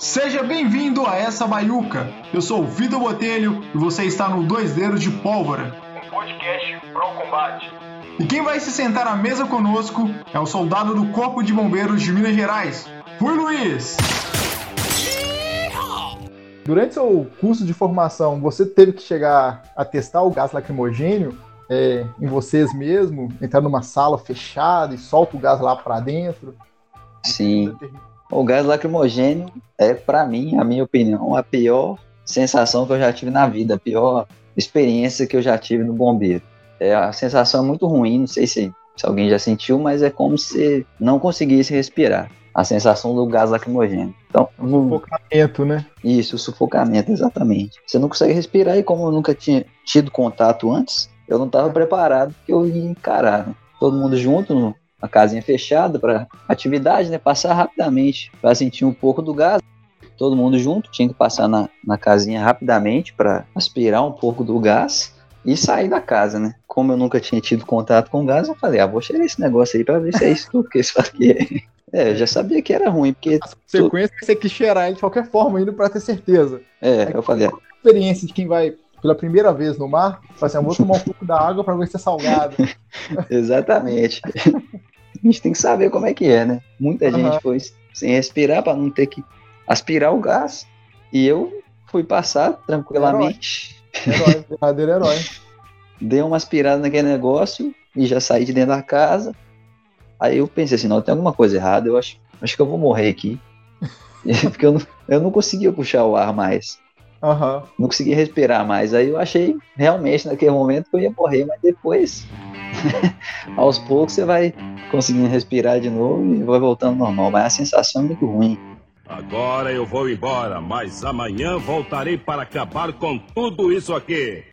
Seja bem-vindo a essa baiuca. Eu sou o Vitor Botelho e você está no Dois Dedos de Pólvora. Um podcast pro combate. E quem vai se sentar à mesa conosco é o soldado do Corpo de Bombeiros de Minas Gerais, Rui Luiz. Durante seu curso de formação, você teve que chegar a testar o gás lacrimogênio é, em vocês mesmo, entrar numa sala fechada e solta o gás lá para dentro? Sim. O gás lacrimogênio é, para mim, a minha opinião, a pior sensação que eu já tive na vida, a pior experiência que eu já tive no bombeiro. É, a sensação é muito ruim, não sei se, se alguém já sentiu, mas é como se não conseguisse respirar. A sensação do gás lacrimogênio. Então. Sufocamento, né? Isso, sufocamento, exatamente. Você não consegue respirar e como eu nunca tinha tido contato antes, eu não estava preparado que eu ia encarar. Né? Todo mundo junto, uma casinha fechada para atividade, né? Passar rapidamente para sentir um pouco do gás. Todo mundo junto, tinha que passar na, na casinha rapidamente para aspirar um pouco do gás e sair da casa, né? Como eu nunca tinha tido contato com gás, eu falei, ah, vou cheirar esse negócio aí para ver se é isso que isso aqui é. eu já sabia que era ruim, porque. A sequência tu... você que cheirar ele de qualquer forma, indo para ter certeza. É, eu falei. A experiência de quem vai pela primeira vez no mar, assim, eu vou tomar um pouco da água para ver se é salgado. Exatamente a gente tem que saber como é que é, né? Muita uhum. gente foi sem respirar para não ter que aspirar o gás. E eu fui passar tranquilamente. Herói, verdadeiro herói. Dei uma aspirada naquele negócio e já saí de dentro da casa. Aí eu pensei assim, não, tem alguma coisa errada, eu acho, acho que eu vou morrer aqui. Porque eu não, eu não conseguia puxar o ar mais. Uhum. Não conseguia respirar mais. Aí eu achei realmente naquele momento que eu ia morrer, mas depois, aos poucos, você vai conseguindo respirar de novo e vai voltando normal. Mas a sensação é muito ruim. Agora eu vou embora, mas amanhã voltarei para acabar com tudo isso aqui.